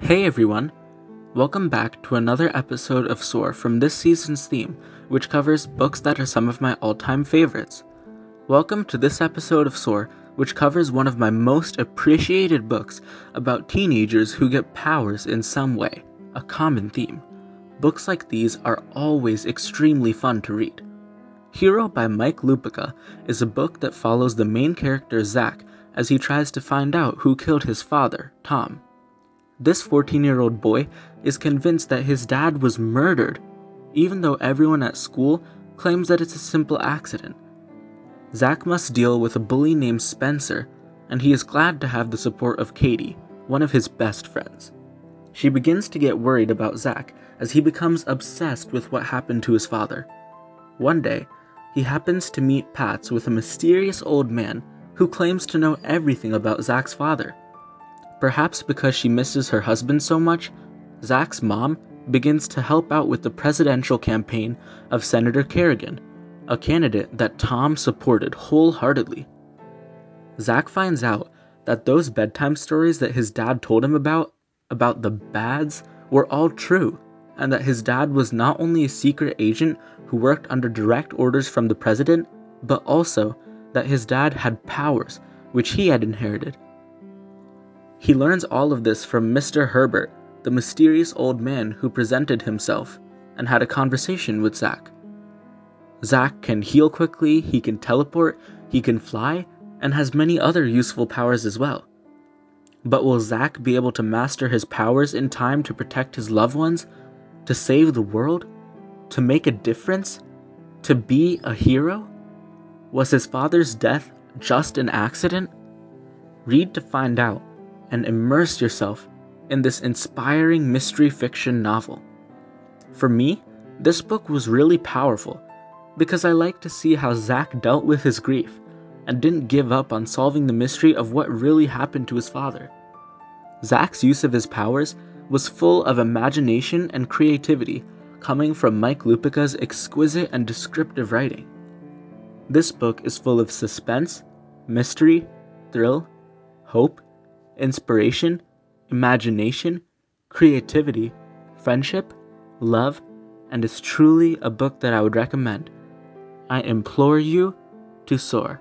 Hey everyone! Welcome back to another episode of Soar from this season's theme, which covers books that are some of my all time favorites. Welcome to this episode of Soar, which covers one of my most appreciated books about teenagers who get powers in some way, a common theme. Books like these are always extremely fun to read. Hero by Mike Lupica is a book that follows the main character Zach as he tries to find out who killed his father, Tom. This 14 year old boy is convinced that his dad was murdered, even though everyone at school claims that it's a simple accident. Zach must deal with a bully named Spencer, and he is glad to have the support of Katie, one of his best friends. She begins to get worried about Zach as he becomes obsessed with what happened to his father. One day, he happens to meet Pats with a mysterious old man who claims to know everything about Zach's father. Perhaps because she misses her husband so much, Zach's mom begins to help out with the presidential campaign of Senator Kerrigan, a candidate that Tom supported wholeheartedly. Zach finds out that those bedtime stories that his dad told him about, about the bads, were all true, and that his dad was not only a secret agent who worked under direct orders from the president, but also that his dad had powers which he had inherited. He learns all of this from Mr. Herbert, the mysterious old man who presented himself and had a conversation with Zach. Zach can heal quickly, he can teleport, he can fly, and has many other useful powers as well. But will Zach be able to master his powers in time to protect his loved ones, to save the world, to make a difference, to be a hero? Was his father's death just an accident? Read to find out and immerse yourself in this inspiring mystery fiction novel. For me, this book was really powerful because I like to see how Zach dealt with his grief and didn't give up on solving the mystery of what really happened to his father. Zach's use of his powers was full of imagination and creativity coming from Mike Lupica's exquisite and descriptive writing. This book is full of suspense, mystery, thrill, hope, inspiration, imagination, creativity, friendship, love, and is truly a book that I would recommend. I implore you to soar.